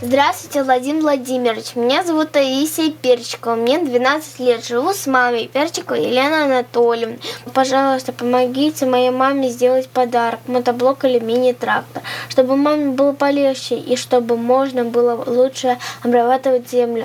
Здравствуйте, Владимир Владимирович. Меня зовут Таисия Перчикова. Мне 12 лет. Живу с мамой Перчиковой Еленой Анатольевной. Пожалуйста, помогите моей маме сделать подарок, мотоблок или мини-трактор, чтобы маме было полегче и чтобы можно было лучше обрабатывать землю.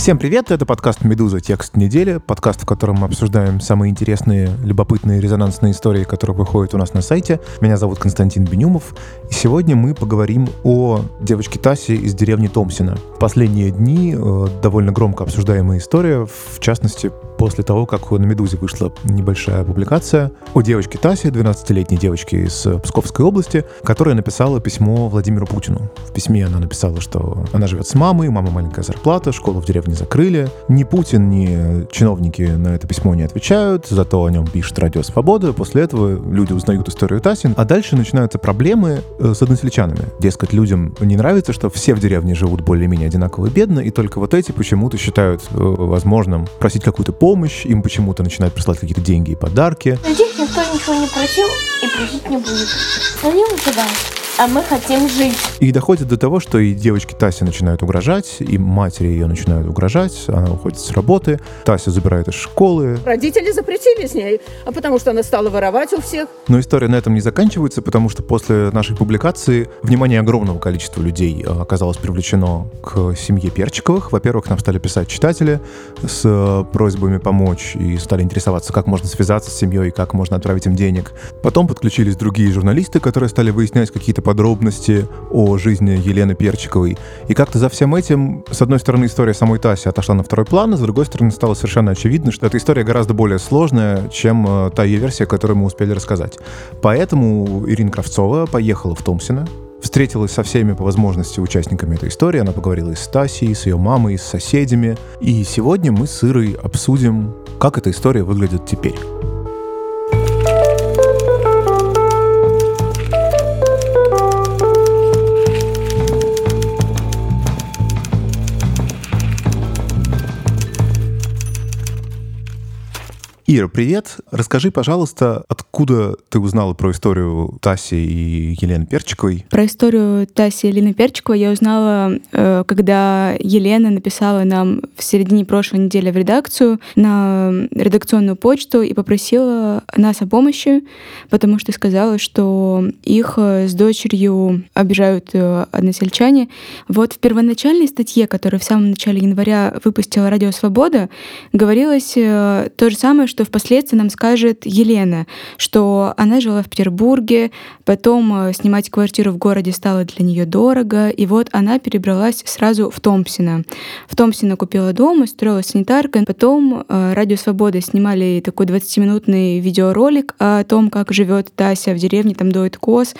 Всем привет, это подкаст «Медуза. Текст недели», подкаст, в котором мы обсуждаем самые интересные, любопытные, резонансные истории, которые выходят у нас на сайте. Меня зовут Константин Бенюмов, и сегодня мы поговорим о девочке Тасе из деревни Томсина. В последние дни э, довольно громко обсуждаемая история, в частности, после того, как на «Медузе» вышла небольшая публикация о девочке Тасе, 12-летней девочке из Псковской области, которая написала письмо Владимиру Путину. В письме она написала, что она живет с мамой, мама маленькая зарплата, школу в деревне закрыли. Ни Путин, ни чиновники на это письмо не отвечают, зато о нем пишет Радио Свобода. После этого люди узнают историю Тасин, а дальше начинаются проблемы э, с односельчанами. Дескать, людям не нравится, что все в деревне живут более-менее одинаково бедно, и только вот эти почему-то считают э, возможным просить какую-то помощь помощь, им почему-то начинают присылать какие-то деньги и подарки. Здесь никто ничего не просил и просить не будет. Звоним сюда а мы хотим жить. И доходит до того, что и девочки Тасе начинают угрожать, и матери ее начинают угрожать, она уходит с работы, Тася забирает из школы. Родители запретили с ней, а потому что она стала воровать у всех. Но история на этом не заканчивается, потому что после нашей публикации внимание огромного количества людей э, оказалось привлечено к семье Перчиковых. Во-первых, нам стали писать читатели с э, просьбами помочь и стали интересоваться, как можно связаться с семьей, как можно отправить им денег. Потом подключились другие журналисты, которые стали выяснять какие-то подробности о жизни Елены Перчиковой. И как-то за всем этим, с одной стороны, история самой Таси отошла на второй план, а с другой стороны, стало совершенно очевидно, что эта история гораздо более сложная, чем э, та ее версия, которую мы успели рассказать. Поэтому Ирина Кравцова поехала в Томсино, встретилась со всеми по возможности участниками этой истории. Она поговорила и с Тасей, и с ее мамой, и с соседями. И сегодня мы с Ирой обсудим, как эта история выглядит теперь. Ира, привет. Расскажи, пожалуйста, откуда ты узнала про историю Таси и Елены Перчиковой? Про историю Таси и Елены Перчиковой я узнала, э, когда Елена написала нам в середине прошлой недели в редакцию на редакционную почту и попросила нас о помощи, потому что сказала, что их э, с дочерью обижают э, односельчане. Вот в первоначальной статье, которую в самом начале января выпустила Радио Свобода, говорилось то же самое, что что впоследствии нам скажет Елена, что она жила в Петербурге, потом э, снимать квартиру в городе стало для нее дорого, и вот она перебралась сразу в Томпсино. В Томпсино купила дом, устроилась санитаркой, потом э, Радио Свобода снимали такой 20-минутный видеоролик о том, как живет Тася в деревне, там доит коз,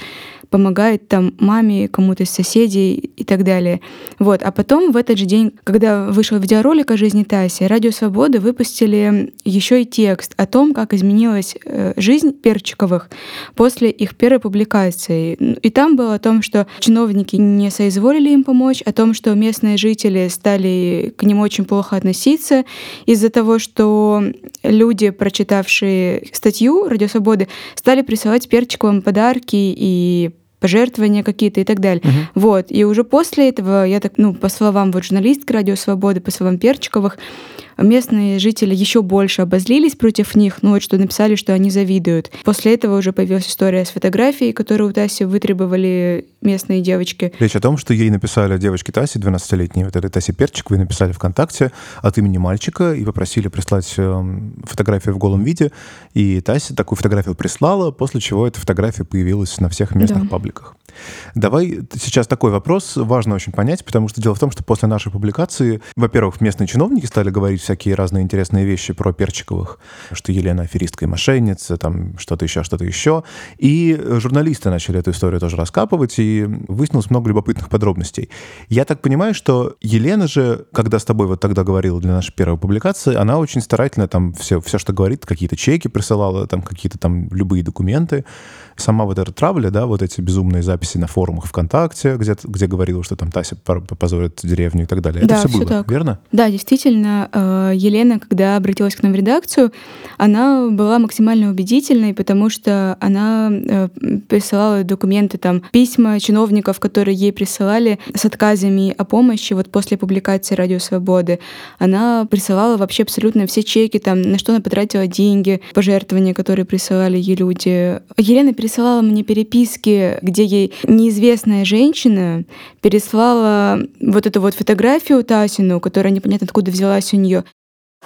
помогает там маме, кому-то из соседей и так далее. Вот. А потом в этот же день, когда вышел видеоролик о жизни Таси, Радио Свободы выпустили еще и текст о том, как изменилась э, жизнь Перчиковых после их первой публикации. И там было о том, что чиновники не соизволили им помочь, о том, что местные жители стали к ним очень плохо относиться из-за того, что люди, прочитавшие статью Радио Свободы, стали присылать Перчиковым подарки и пожертвования какие-то и так далее. Угу. Вот. И уже после этого, я так, ну, по словам вот журналистки Радио Свободы, по словам Перчиковых, местные жители еще больше обозлились против них, ну вот что написали, что они завидуют. После этого уже появилась история с фотографией, которую у Таси вытребовали местные девочки. Речь о том, что ей написали девочки Таси, 12-летней, вот этой Таси Перчиковой, написали ВКонтакте от имени мальчика и попросили прислать эм, фотографию в голом виде. И Тася такую фотографию прислала, после чего эта фотография появилась на всех местных да. пабликах. Давай сейчас такой вопрос, важно очень понять, потому что дело в том, что после нашей публикации, во-первых, местные чиновники стали говорить всякие разные интересные вещи про Перчиковых, что Елена аферистка и мошенница, там что-то еще, что-то еще. И журналисты начали эту историю тоже раскапывать, и выяснилось много любопытных подробностей. Я так понимаю, что Елена же, когда с тобой вот тогда говорила для нашей первой публикации, она очень старательно там все, все что говорит, какие-то чеки присылала, там какие-то там любые документы сама вот эта травля, да, вот эти безумные записи на форумах ВКонтакте, где, где говорила, что там Тася позорит деревню и так далее. Да, это все, все было, так. верно? Да, действительно, э, Елена, когда обратилась к нам в редакцию, она была максимально убедительной, потому что она э, присылала документы, там, письма чиновников, которые ей присылали с отказами о помощи вот после публикации «Радио Свободы». Она присылала вообще абсолютно все чеки, там, на что она потратила деньги, пожертвования, которые присылали ей люди. Елена пересылала мне переписки, где ей неизвестная женщина переслала вот эту вот фотографию Тасину, которая непонятно откуда взялась у нее.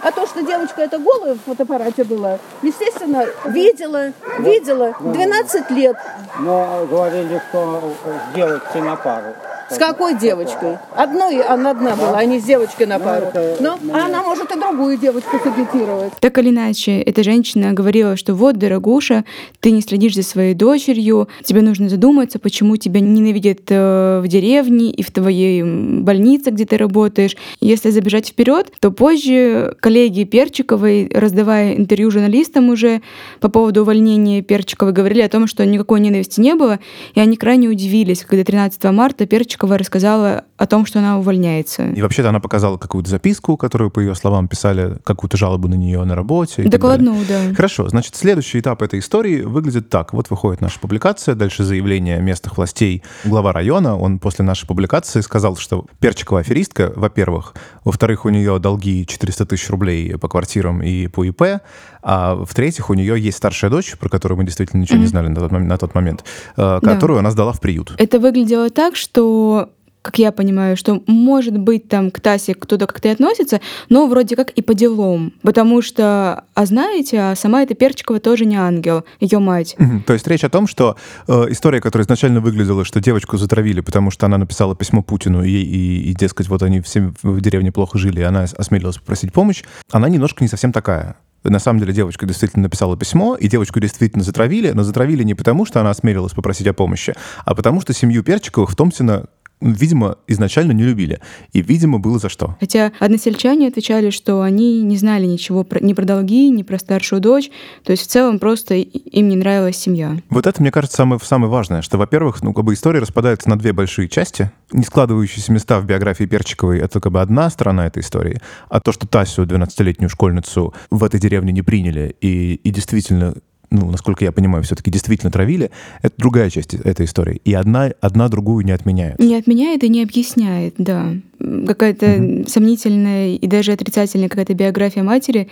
А то, что девочка это голая в фотоаппарате была, естественно, видела, видела 12 лет. Но говорили, что с девочкой на пару. С какой девочкой? Одной она одна была, а не с девочкой на пару. Но а она может и другую девочку сагитировать. Так или иначе, эта женщина говорила, что вот, дорогуша, ты не следишь за своей дочерью, тебе нужно задуматься, почему тебя ненавидят э, в деревне и в твоей больнице, где ты работаешь. Если забежать вперед, то позже коллеги Перчиковой, раздавая интервью журналистам уже по поводу увольнения Перчиковой, говорили о том, что никакой ненависти не было, и они крайне удивились, когда 13 марта Перчикова рассказала о том, что она увольняется. И вообще-то она показала какую-то записку, которую, по ее словам, писали какую-то жалобу на нее на работе. Докладную, да. Хорошо, значит, следующий этап этой истории выглядит так. Вот выходит наша публикация, дальше заявление местных властей. Глава района, он после нашей публикации сказал, что Перчикова аферистка, во-первых. Во-вторых, у нее долги 400 тысяч рублей по квартирам и по ИП. А в-третьих, у нее есть старшая дочь, про которую мы действительно ничего не знали на тот, на тот момент, э, которую она сдала в приют. Это выглядело так, что как я понимаю, что может быть там к Тасе кто-то как-то и относится, но вроде как и по делам. Потому что, а знаете, а сама эта Перчикова тоже не ангел, ее мать. То есть речь о том, что э, история, которая изначально выглядела, что девочку затравили, потому что она написала письмо Путину, и, и, и, дескать, вот они все в деревне плохо жили, и она осмелилась попросить помощь, она немножко не совсем такая. На самом деле девочка действительно написала письмо, и девочку действительно затравили, но затравили не потому, что она осмелилась попросить о помощи, а потому что семью Перчиковых в Томсино видимо, изначально не любили. И, видимо, было за что. Хотя односельчане отвечали, что они не знали ничего про, ни про долги, ни про старшую дочь. То есть в целом просто им не нравилась семья. Вот это, мне кажется, самое, самое важное, что, во-первых, ну, как бы история распадается на две большие части. Не складывающиеся места в биографии Перчиковой — это как бы одна сторона этой истории, а то, что Тасю, 12-летнюю школьницу, в этой деревне не приняли и, и действительно ну, насколько я понимаю, все-таки действительно травили, это другая часть этой истории. И одна, одна другую не отменяет. Не отменяет и не объясняет, да. Какая-то сомнительная и даже отрицательная какая-то биография матери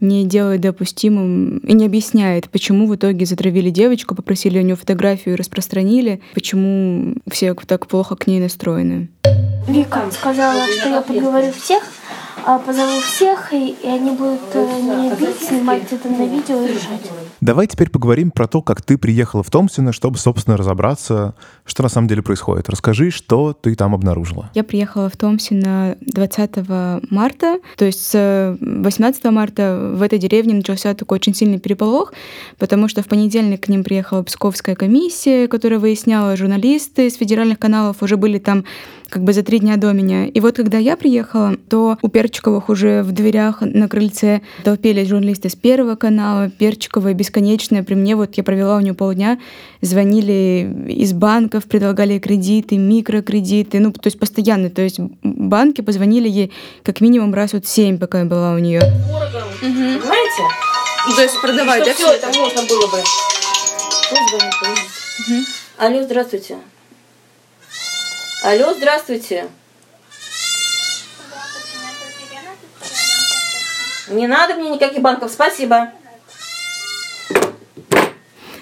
не делает допустимым и не объясняет, почему в итоге затравили девочку, попросили у нее фотографию и распространили, почему все так плохо к ней настроены. Вика сказала, что я поговорю всех, а позову всех, и, и они будут э, меня бить, снимать это на видео и решать. Давай теперь поговорим про то, как ты приехала в Томсино, чтобы, собственно, разобраться, что на самом деле происходит. Расскажи, что ты там обнаружила. Я приехала в Томсино 20 марта, то есть с 18 марта в этой деревне начался такой очень сильный переполох, потому что в понедельник к ним приехала Псковская комиссия, которая выясняла, журналисты с федеральных каналов уже были там как бы за три дня до меня. И вот когда я приехала, то у Перчиковых уже в дверях на крыльце толпились журналисты с Первого канала, Перчиковая бесконечная. При мне вот я провела у нее полдня, звонили из банков, предлагали кредиты, микрокредиты, ну, то есть постоянно. То есть банки позвонили ей как минимум раз вот семь, пока я была у нее. Понимаете? То есть продавать, что да, все это можно было бы. Подождите. Алло, здравствуйте. Алло, здравствуйте. Не надо мне никаких банков, спасибо.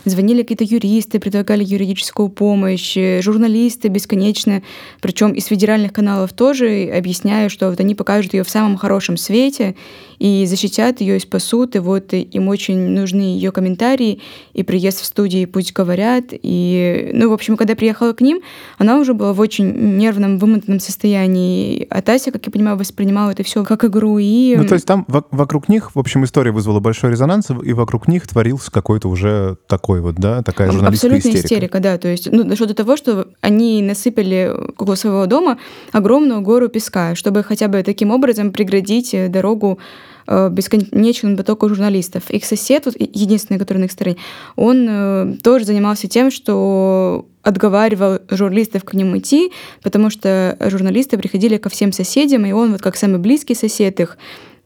Звонили какие-то юристы, предлагали юридическую помощь, э, журналисты бесконечно, причем из федеральных каналов тоже, объясняя, что вот они покажут ее в самом хорошем свете и защитят ее и спасут, и вот им очень нужны ее комментарии и приезд в студии «Пусть говорят». И, ну, в общем, когда приехала к ним, она уже была в очень нервном, вымотанном состоянии. А Тася, как я понимаю, воспринимала это все как игру. И... Ну, то есть там во- вокруг них, в общем, история вызвала большой резонанс, и вокруг них творился какой-то уже такой вот, да, такая журналистская Абсолютная истерика. истерика, да. То есть, ну, дошло до того, что они насыпали около своего дома огромную гору песка, чтобы хотя бы таким образом преградить э, дорогу э, бесконечному потоку журналистов. Их сосед, вот единственный, который на их стороне, он э, тоже занимался тем, что отговаривал журналистов к нему идти, потому что журналисты приходили ко всем соседям, и он вот как самый близкий сосед их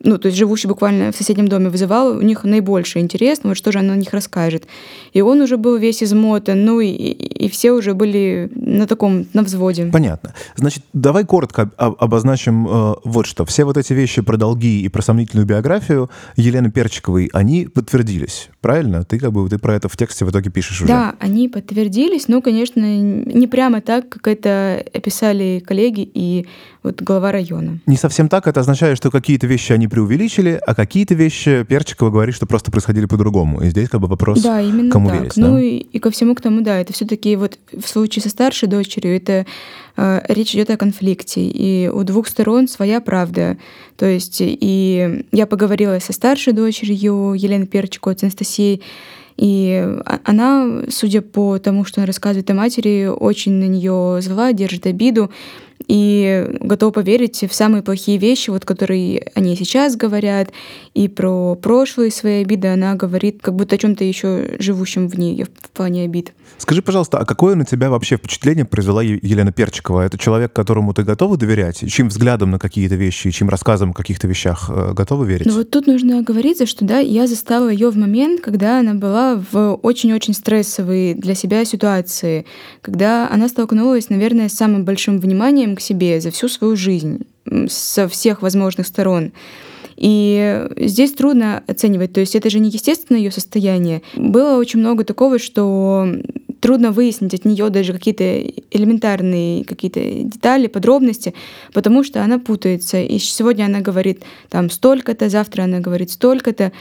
ну, то есть живущий буквально в соседнем доме, вызывал у них наибольший интерес, ну, вот что же она о них расскажет. И он уже был весь измотан, ну, и, и все уже были на таком, на взводе. Понятно. Значит, давай коротко об, обозначим э, вот что. Все вот эти вещи про долги и про сомнительную биографию Елены Перчиковой, они подтвердились, правильно? Ты как бы ты про это в тексте в итоге пишешь уже. Да, они подтвердились, но, конечно, не прямо так, как это описали коллеги и вот глава района. Не совсем так. Это означает, что какие-то вещи они преувеличили, а какие-то вещи Перчикова говорит, что просто происходили по-другому. И здесь как бы вопрос, да, именно кому так. верить. Ну да? и, и ко всему к тому, да, это все-таки вот в случае со старшей дочерью это э, речь идет о конфликте, и у двух сторон своя правда. То есть и я поговорила со старшей дочерью Еленой Перчиковой, с Анастасией, и она, судя по тому, что она рассказывает о матери, очень на нее зла, держит обиду и готова поверить в самые плохие вещи, вот, которые они сейчас говорят, и про прошлые свои обиды она говорит как будто о чем-то еще живущем в ней в плане обид. Скажи, пожалуйста, а какое на тебя вообще впечатление произвела Елена Перчикова? Это человек, которому ты готова доверять? И чьим взглядом на какие-то вещи, и чьим рассказом о каких-то вещах э, готова верить? Ну вот тут нужно оговориться, что да, я застала ее в момент, когда она была в очень-очень стрессовой для себя ситуации, когда она столкнулась, наверное, с самым большим вниманием к себе за всю свою жизнь со всех возможных сторон. И здесь трудно оценивать, то есть это же не естественное ее состояние. Было очень много такого, что трудно выяснить от нее даже какие-то элементарные какие-то детали, подробности, потому что она путается. И сегодня она говорит там столько-то, завтра она говорит столько-то.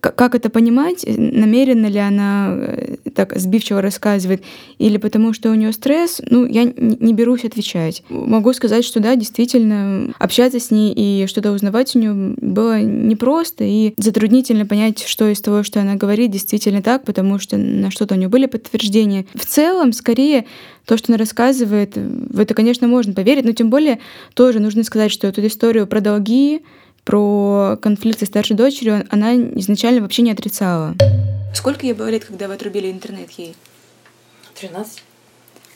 Как это понимать? Намеренно ли она э, так сбивчиво рассказывает? Или потому что у нее стресс? Ну, я не берусь отвечать. Могу сказать, что да, действительно, общаться с ней и что-то узнавать у нее было непросто и затруднительно понять, что из того, что она говорит, действительно так, потому что на что-то у нее были подтверждения. В целом, скорее, то, что она рассказывает, в это, конечно, можно поверить, но тем более тоже нужно сказать, что эту историю про долги, про конфликт со старшей дочерью она изначально вообще не отрицала. Сколько ей было лет, когда вы отрубили интернет ей? 13.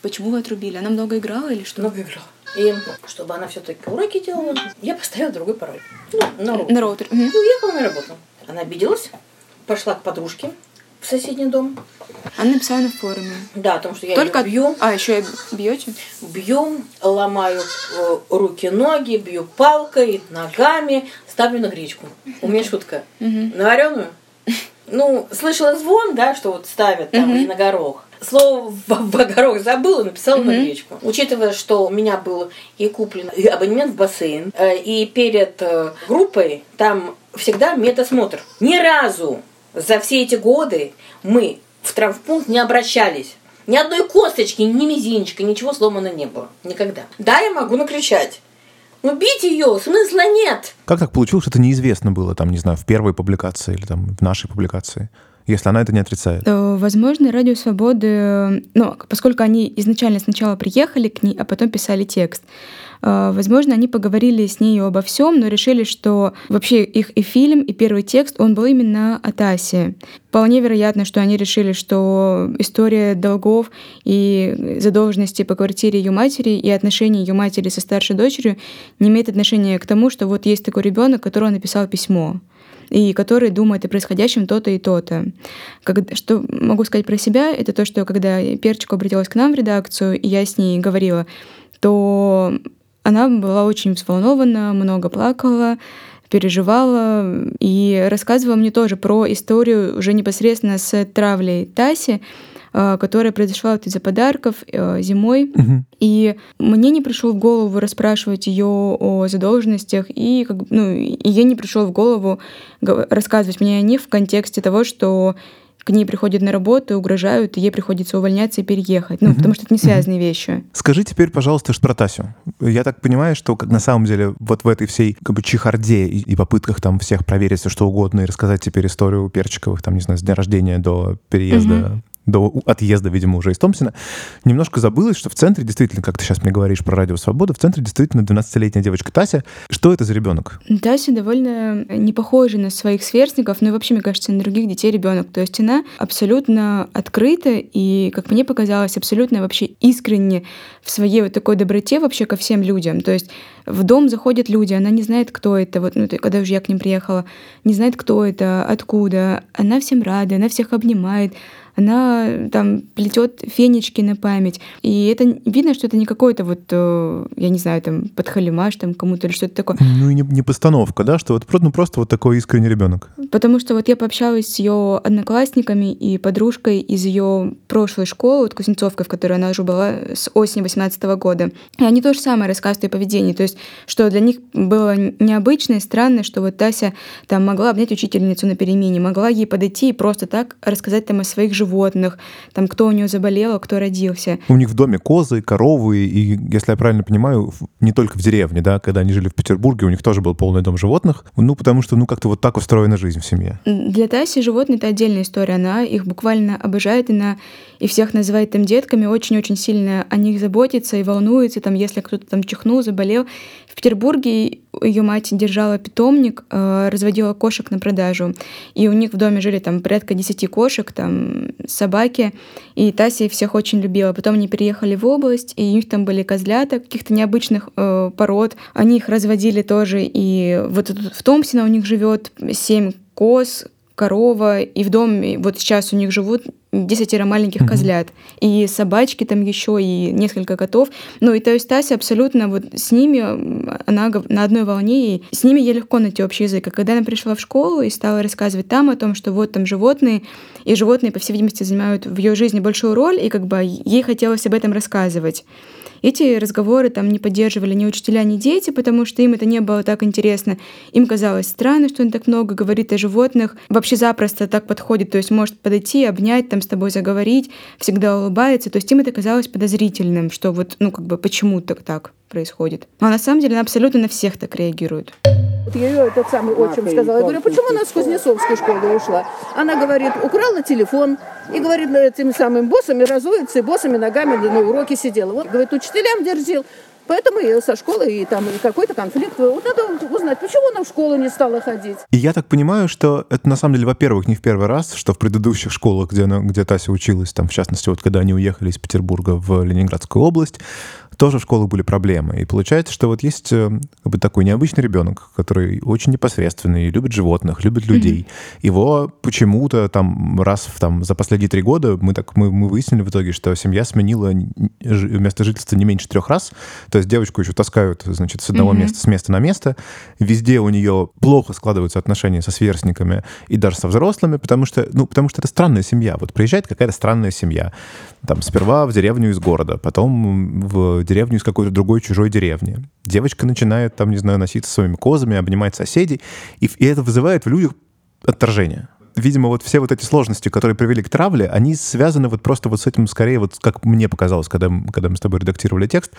Почему вы отрубили? Она много играла или что? Много играла. И чтобы она все-таки уроки делала, я поставила другой пароль. Ну, на роутер. На роутер. Угу. И уехала на работу. Она обиделась, пошла к подружке в соседний дом. Она написала на форуме. Да, о том, что я Только бью. А, еще и бьете? Бью, ломаю э, руки, ноги, бью палкой, ногами, ставлю на гречку. У меня шутка. На вареную? Ну, слышала звон, да, что вот ставят там и на горох. Слово в, горох забыла, написала на гречку. Учитывая, что у меня был и куплен и абонемент в бассейн, э, и перед э, группой там всегда медосмотр. Ни разу за все эти годы мы в травмпункт не обращались. Ни одной косточки, ни мизинчика, ничего сломано не было. Никогда. Да, я могу накричать. Но бить ее смысла нет. Как так получилось, что это неизвестно было, там, не знаю, в первой публикации или там в нашей публикации? если она это не отрицает? То, возможно, Радио Свободы, ну, поскольку они изначально сначала приехали к ней, а потом писали текст, э, возможно, они поговорили с ней обо всем, но решили, что вообще их и фильм, и первый текст, он был именно о Тасе. Вполне вероятно, что они решили, что история долгов и задолженности по квартире ее матери и отношения ее матери со старшей дочерью не имеет отношения к тому, что вот есть такой ребенок, которому написал письмо и который думает о происходящем то-то и то-то. Что могу сказать про себя, это то, что когда Перчик обратилась к нам в редакцию, и я с ней говорила, то она была очень взволнована, много плакала, переживала и рассказывала мне тоже про историю уже непосредственно с травлей Таси, э, которая произошла вот из-за подарков э, зимой. Мгм. И мне не пришло в голову расспрашивать ее о задолженностях, и, как, ну, и ей не пришло в голову рассказывать мне о них в контексте того, что к ней приходят на работу, угрожают, и ей приходится увольняться и переехать. Ну, потому что это не связанные вещи. Скажи теперь, пожалуйста, что про Тасю. Я так понимаю, что как на самом деле вот в этой всей как бы чехарде и, и попытках там всех проверить все что угодно и рассказать теперь историю Перчиковых, там, не знаю, с дня рождения до переезда до отъезда, видимо, уже из Томпсона, немножко забылось, что в центре действительно, как ты сейчас мне говоришь про радио «Свобода», в центре действительно 12-летняя девочка Тася. Что это за ребенок? Тася довольно не похожа на своих сверстников, ну и вообще, мне кажется, на других детей ребенок. То есть она абсолютно открыта и, как мне показалось, абсолютно вообще искренне в своей вот такой доброте вообще ко всем людям. То есть в дом заходят люди, она не знает, кто это. Вот, ну, когда уже я к ним приехала, не знает, кто это, откуда. Она всем рада, она всех обнимает, она там плетет фенечки на память. И это видно, что это не какой-то вот, э, я не знаю, там, подхалимаш там кому-то или что-то такое. Ну и не, не постановка, да, что вот ну, просто вот такой искренний ребенок. Потому что вот я пообщалась с ее одноклассниками и подружкой из ее прошлой школы, вот Кузнецовка, в которой она уже была с осени 18 года. И они то же самое рассказывают о поведении. То есть, что для них было необычно и странно, что вот Тася там могла обнять учительницу на перемене, могла ей подойти и просто так рассказать там о своих животных животных, там кто у нее заболел, а кто родился. У них в доме козы, коровы, и, если я правильно понимаю, не только в деревне, да, когда они жили в Петербурге, у них тоже был полный дом животных, ну, потому что, ну, как-то вот так устроена жизнь в семье. Для Таси животные — это отдельная история, она их буквально обожает, и, на, и всех называет там детками, очень-очень сильно о них заботится и волнуется, там, если кто-то там чихнул, заболел. В Петербурге ее мать держала питомник, э, разводила кошек на продажу. И у них в доме жили там порядка 10 кошек, там собаки. И Тася всех очень любила. Потом они переехали в область, и у них там были козлята каких-то необычных э, пород. Они их разводили тоже. И вот в Томсино у них живет 7 коз, корова, и в доме вот сейчас у них живут десятеро маленьких mm-hmm. козлят, и собачки там еще, и несколько котов. Ну и то есть Тася абсолютно вот с ними, она на одной волне, и с ними ей легко найти общий язык. А когда она пришла в школу и стала рассказывать там о том, что вот там животные, и животные, по всей видимости, занимают в ее жизни большую роль, и как бы ей хотелось об этом рассказывать. Эти разговоры там не поддерживали ни учителя, ни дети, потому что им это не было так интересно. Им казалось странно, что он так много говорит о животных. Вообще запросто так подходит, то есть может подойти, обнять, там с тобой заговорить, всегда улыбается. То есть им это казалось подозрительным, что вот, ну как бы почему так так происходит. Но на самом деле она абсолютно на всех так реагирует. Вот ее этот самый отчим сказал. Я говорю, почему она с Кузнецовской школы ушла? Она говорит, украла телефон и говорит, этими самыми боссами разуется, и боссами ногами на уроке сидела. Вот, говорит, учителям дерзил. Поэтому и со школы, и там и какой-то конфликт. Вот надо узнать, почему она в школу не стала ходить. И я так понимаю, что это на самом деле, во-первых, не в первый раз, что в предыдущих школах, где, она, где Тася училась, там, в частности, вот когда они уехали из Петербурга в Ленинградскую область, тоже в школах были проблемы. И получается, что вот есть э, как бы такой необычный ребенок, который очень непосредственный, любит животных, любит людей. Mm-hmm. Его почему-то там раз в, там, за последние три года мы, так, мы, мы выяснили в итоге, что семья сменила место жительства не меньше трех раз. То есть девочку еще таскают, значит, с одного mm-hmm. места, с места на место. Везде у нее плохо складываются отношения со сверстниками и даже со взрослыми, потому что, ну, потому что это странная семья. Вот приезжает какая-то странная семья. Там сперва в деревню из города, потом в деревню из какой-то другой чужой деревни. Девочка начинает там, не знаю, носиться своими козами, обнимать соседей, и, и это вызывает в людях отторжение видимо, вот все вот эти сложности, которые привели к травле, они связаны вот просто вот с этим, скорее, вот как мне показалось, когда, когда мы с тобой редактировали текст,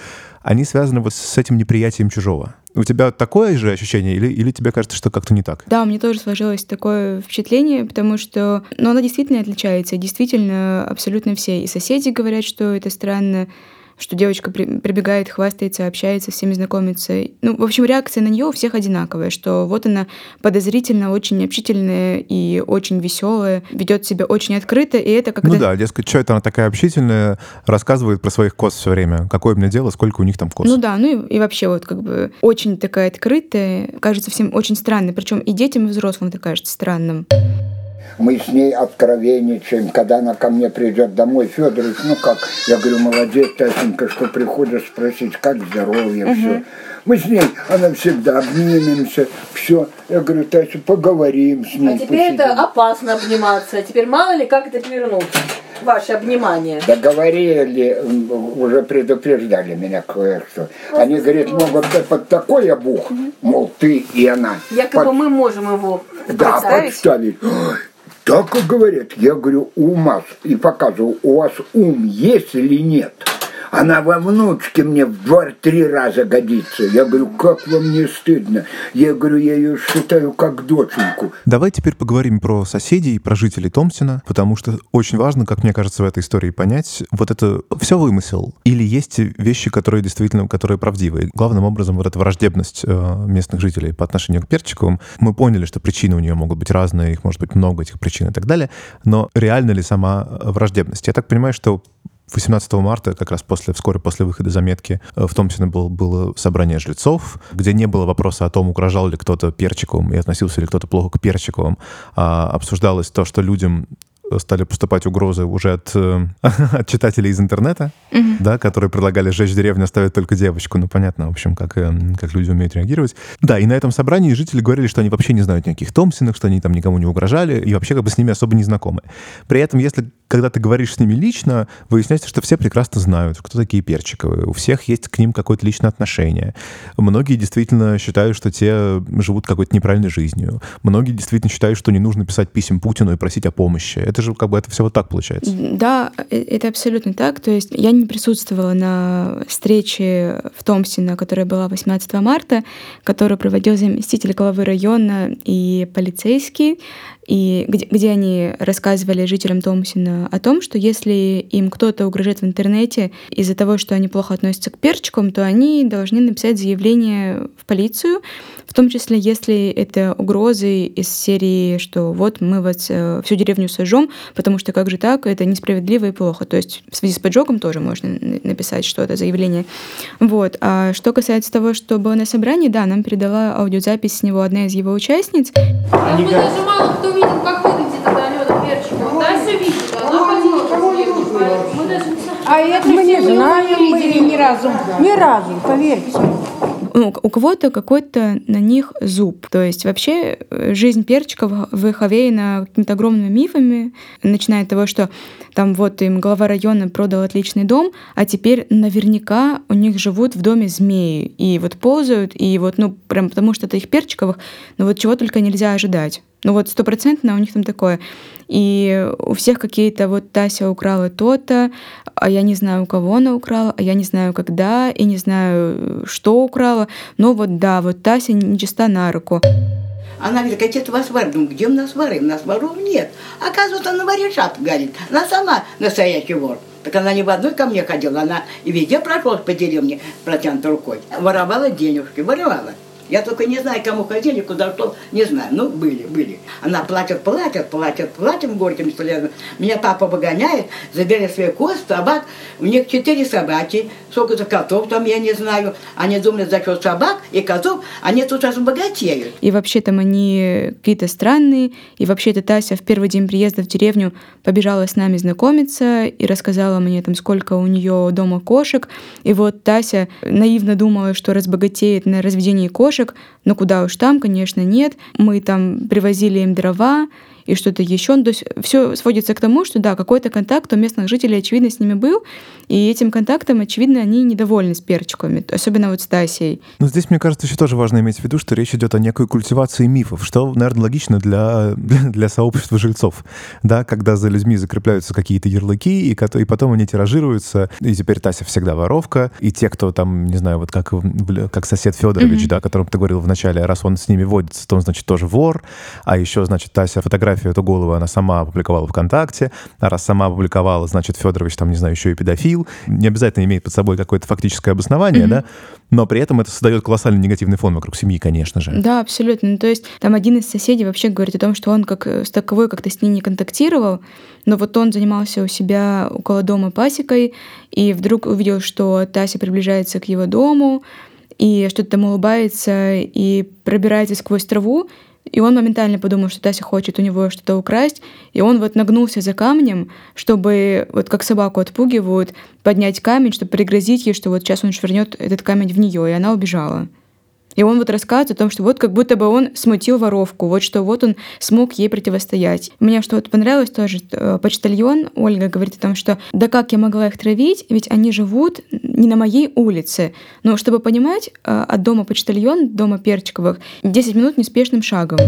они связаны вот с этим неприятием чужого. У тебя такое же ощущение или, или тебе кажется, что как-то не так? Да, мне тоже сложилось такое впечатление, потому что ну, она действительно отличается. Действительно, абсолютно все. И соседи говорят, что это странно, что девочка при, прибегает, хвастается, общается, всеми знакомится. Ну, в общем, реакция на нее у всех одинаковая, что вот она подозрительно, очень общительная и очень веселая, ведет себя очень открыто, и это когда... Ну да, дескать, что это она такая общительная, рассказывает про своих коз все время, какое мне дело, сколько у них там коз. Ну да, ну и, и вообще вот как бы очень такая открытая, кажется всем очень странной, причем и детям, и взрослым это кажется странным мы с ней откровенничаем, когда она ко мне придет домой, Федорович, ну как? Я говорю, молодец, Тасенька, что приходишь спросить, как здоровье, угу. все. Мы с ней, она всегда обнимемся, все. Я говорю, Тася, поговорим с ней. А теперь посидим. это опасно обниматься. Теперь мало ли, как это повернуться. Ваше обнимание. Да говорили, уже предупреждали меня кое-что. Они говорят, могут под такой обух, мол, ты и она. Якобы под... мы можем его да, подставить. Так и говорят. Я говорю, у вас, и показываю, у вас ум есть или нет? Она во внучке мне в два-три раза годится. Я говорю, как вам не стыдно? Я говорю, я ее считаю как доченьку. Давай теперь поговорим про соседей, про жителей Томсина, потому что очень важно, как мне кажется, в этой истории понять, вот это все вымысел или есть вещи, которые действительно, которые правдивые. Главным образом вот эта враждебность э, местных жителей по отношению к Перчиковым. Мы поняли, что причины у нее могут быть разные, их может быть много, этих причин и так далее, но реально ли сама враждебность? Я так понимаю, что 18 марта, как раз после, вскоре после выхода заметки, э, в Томпсоне был, было собрание жильцов, где не было вопроса о том, угрожал ли кто-то Перчиковым и относился ли кто-то плохо к Перчиковым, а обсуждалось то, что людям стали поступать угрозы уже от, э, от читателей из интернета, mm-hmm. да, которые предлагали сжечь деревню, оставить только девочку. Ну, понятно, в общем, как, э, как люди умеют реагировать. Да, и на этом собрании жители говорили, что они вообще не знают никаких Томпсонов, что они там никому не угрожали, и вообще как бы с ними особо не знакомы. При этом, если когда ты говоришь с ними лично, выясняется, что все прекрасно знают, кто такие Перчиковые. У всех есть к ним какое-то личное отношение. Многие действительно считают, что те живут какой-то неправильной жизнью. Многие действительно считают, что не нужно писать писем Путину и просить о помощи. Это же как бы это все вот так получается. Да, э, это абсолютно так. То есть я не присутствовала на встрече в Томсино, которая была 18 марта, которую проводил заместитель главы района и полицейский и где, где они рассказывали жителям Томсина о том, что если им кто-то угрожает в интернете из-за того, что они плохо относятся к перчикам, то они должны написать заявление в полицию, в том числе, если это угрозы из серии, что вот мы вас э, всю деревню сожжем, потому что как же так, это несправедливо и плохо. То есть в связи с поджогом тоже можно написать что-то, заявление. Вот. А что касается того, что было на собрании, да, нам передала аудиозапись с него одна из его участниц. Они мы даже мало кто видел, как выглядит эта Алена Перчикова. Тася видит, она ходила Мы даже не знаем. А это мы не знаем, мы ни разу, ни разу, поверьте ну, у кого-то какой-то на них зуб. То есть вообще э, жизнь перчиков в их овеяна какими-то огромными мифами, начиная от того, что там вот им глава района продал отличный дом, а теперь наверняка у них живут в доме змеи, и вот ползают, и вот, ну, прям потому что это их перчиковых, ну вот чего только нельзя ожидать. Ну вот стопроцентно у них там такое. И у всех какие-то вот Тася украла то-то, а я не знаю, у кого она украла, а я не знаю, когда, и не знаю, что украла. Но вот да, вот Тася нечиста на руку. Она говорит, какие у вас воры? Думаю, где у нас воры? У нас воров нет. Оказывается, она воришат галит. Она сама настоящий вор. Так она не в одной ко мне ходила, она и везде прошлась по деревне протянутой рукой. Воровала денежки, воровала. Я только не знаю, кому ходили, куда что, не знаю. Ну, были, были. Она платит, платит, платит, платим горьким слезом. Меня папа выгоняет, забери свой коз, собак. У них четыре собаки, сколько-то котов там, я не знаю. Они думают, за счет собак и котов, они тут разбогатеют. И вообще там они какие-то странные. И вообще эта Тася в первый день приезда в деревню побежала с нами знакомиться и рассказала мне там, сколько у нее дома кошек. И вот Тася наивно думала, что разбогатеет на разведении кошек, кошек, но куда уж там, конечно, нет. Мы там привозили им дрова, и что-то еще. Ну, то есть все сводится к тому, что да, какой-то контакт у местных жителей, очевидно, с ними был, и этим контактом, очевидно, они недовольны с перчиками, особенно вот с Тасей. Но здесь, мне кажется, еще тоже важно иметь в виду, что речь идет о некой культивации мифов, что, наверное, логично для, для, для сообщества жильцов, да, когда за людьми закрепляются какие-то ярлыки, и, и потом они тиражируются, и теперь Тася всегда воровка, и те, кто там, не знаю, вот как, как сосед Федорович, mm-hmm. да, о котором ты говорил вначале, раз он с ними водится, то он, значит, тоже вор, а еще, значит, Тася фотография фотографию эту голову она сама опубликовала ВКонтакте, а раз сама опубликовала, значит, Федорович там, не знаю, еще и педофил. Не обязательно имеет под собой какое-то фактическое обоснование, mm-hmm. да, но при этом это создает колоссальный негативный фон вокруг семьи, конечно же. Да, абсолютно. Ну, то есть там один из соседей вообще говорит о том, что он как с таковой как-то с ней не контактировал, но вот он занимался у себя около дома пасекой, и вдруг увидел, что Тася приближается к его дому, и что-то там улыбается и пробирается сквозь траву, и он моментально подумал, что Тася хочет у него что-то украсть, и он вот нагнулся за камнем, чтобы, вот как собаку отпугивают, поднять камень, чтобы пригрозить ей, что вот сейчас он швырнет этот камень в нее, и она убежала. И он вот рассказывает о том, что вот как будто бы он смутил воровку, вот что вот он смог ей противостоять. Мне что вот понравилось тоже, э, почтальон Ольга говорит о том, что да как я могла их травить, ведь они живут не на моей улице. Но чтобы понимать, э, от дома почтальон, дома Перчиковых, 10 минут неспешным шагом.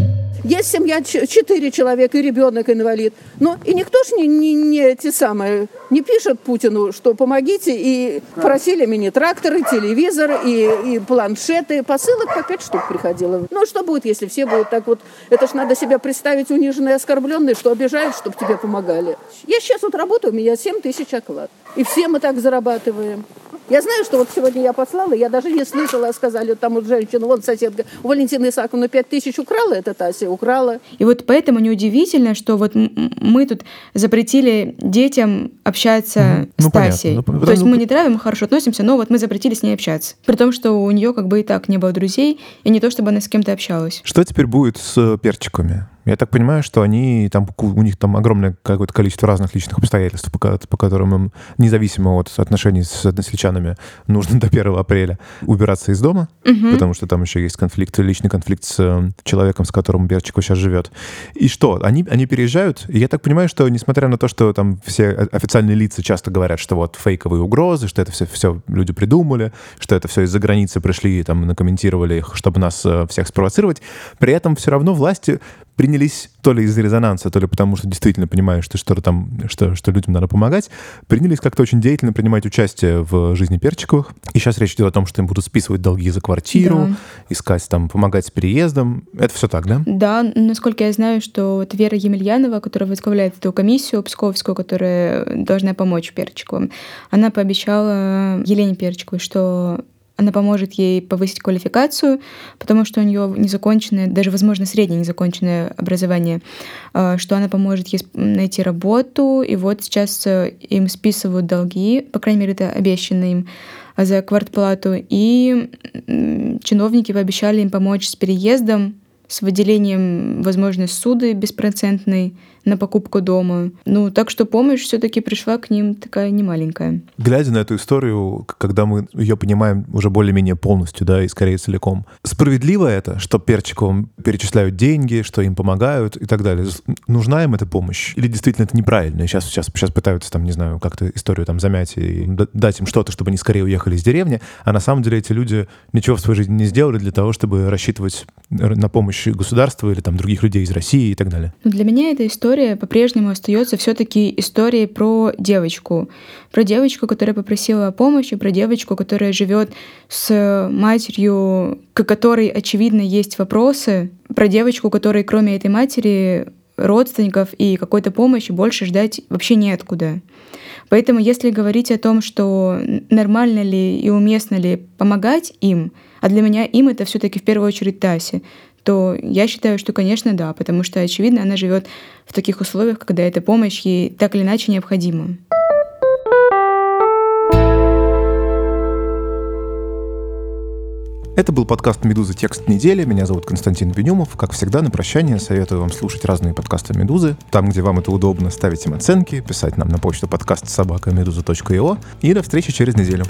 Есть семья, четыре человека, и ребенок инвалид. Но и никто ж не, не, не те самые, не пишет Путину, что помогите, и просили меня тракторы, телевизор, и, и планшеты, посылок по пять штук приходило. Ну, что будет, если все будут так вот, это ж надо себя представить униженные, оскорбленные, что обижают, чтобы тебе помогали. Я сейчас вот работаю, у меня 7 тысяч оклад. И все мы так зарабатываем. Я знаю, что вот сегодня я послала, я даже не слышала, сказали там вот женщина, вон соседка, у Валентины Исааковны 5 тысяч украла эта Тася, украла. И вот поэтому неудивительно, что вот мы тут запретили детям общаться ну, с Тасей. Понятно. Ну, То есть мы не травим, мы хорошо относимся, но вот мы запретили с ней общаться. При том, что у нее как бы и так не было друзей, и не то, чтобы она с кем-то общалась. Что теперь будет с перчиками? Я так понимаю, что они там у них там огромное какое-то количество разных личных обстоятельств, по, по которым им, независимо от отношений с односельчанами, нужно до 1 апреля убираться из дома, угу. потому что там еще есть конфликт, личный конфликт с э, человеком, с которым Берчиков сейчас живет. И что? Они, они переезжают, и я так понимаю, что несмотря на то, что там все официальные лица часто говорят, что вот фейковые угрозы, что это все, все люди придумали, что это все из-за границы пришли и там накомментировали их, чтобы нас э, всех спровоцировать, при этом все равно власти принялись то ли из-за резонанса, то ли потому, что действительно понимают, что что-то там, что, что людям надо помогать, принялись как-то очень деятельно принимать участие в жизни Перчиковых. И сейчас речь идет о том, что им будут списывать долги за квартиру, да. искать там, помогать с переездом. Это все так, да? Да, насколько я знаю, что вот Вера Емельянова, которая возглавляет эту комиссию Псковскую, которая должна помочь Перчиковым, она пообещала Елене Перчиковой, что она поможет ей повысить квалификацию, потому что у нее незаконченное, даже, возможно, среднее незаконченное образование, а, что она поможет ей найти работу, и вот сейчас э, им списывают долги, по крайней мере, это обещано им за квартплату, и чиновники пообещали им помочь с переездом, с выделением, возможно, суды беспроцентной, на покупку дома. Ну, так что помощь все-таки пришла к ним такая немаленькая. Глядя на эту историю, когда мы ее понимаем уже более-менее полностью, да, и скорее целиком, справедливо это, что Перчиковым перечисляют деньги, что им помогают и так далее? Нужна им эта помощь? Или действительно это неправильно? И сейчас, сейчас, сейчас пытаются, там, не знаю, как-то историю там замять и дать им что-то, чтобы они скорее уехали из деревни, а на самом деле эти люди ничего в своей жизни не сделали для того, чтобы рассчитывать на помощь государства или там других людей из России и так далее. Ну, для меня эта история история по-прежнему остается все-таки историей про девочку. Про девочку, которая попросила о помощи, про девочку, которая живет с матерью, к которой, очевидно, есть вопросы, про девочку, которой, кроме этой матери, родственников и какой-то помощи больше ждать вообще неоткуда. Поэтому если говорить о том, что нормально ли и уместно ли помогать им, а для меня им это все-таки в первую очередь Таси, то я считаю, что, конечно, да, потому что, очевидно, она живет в таких условиях, когда эта помощь ей так или иначе необходима. Это был подкаст «Медуза. Текст недели». Меня зовут Константин Бенюмов. Как всегда, на прощание советую вам слушать разные подкасты «Медузы». Там, где вам это удобно, ставить им оценки, писать нам на почту подкаст собака медуза.io. И до встречи через неделю.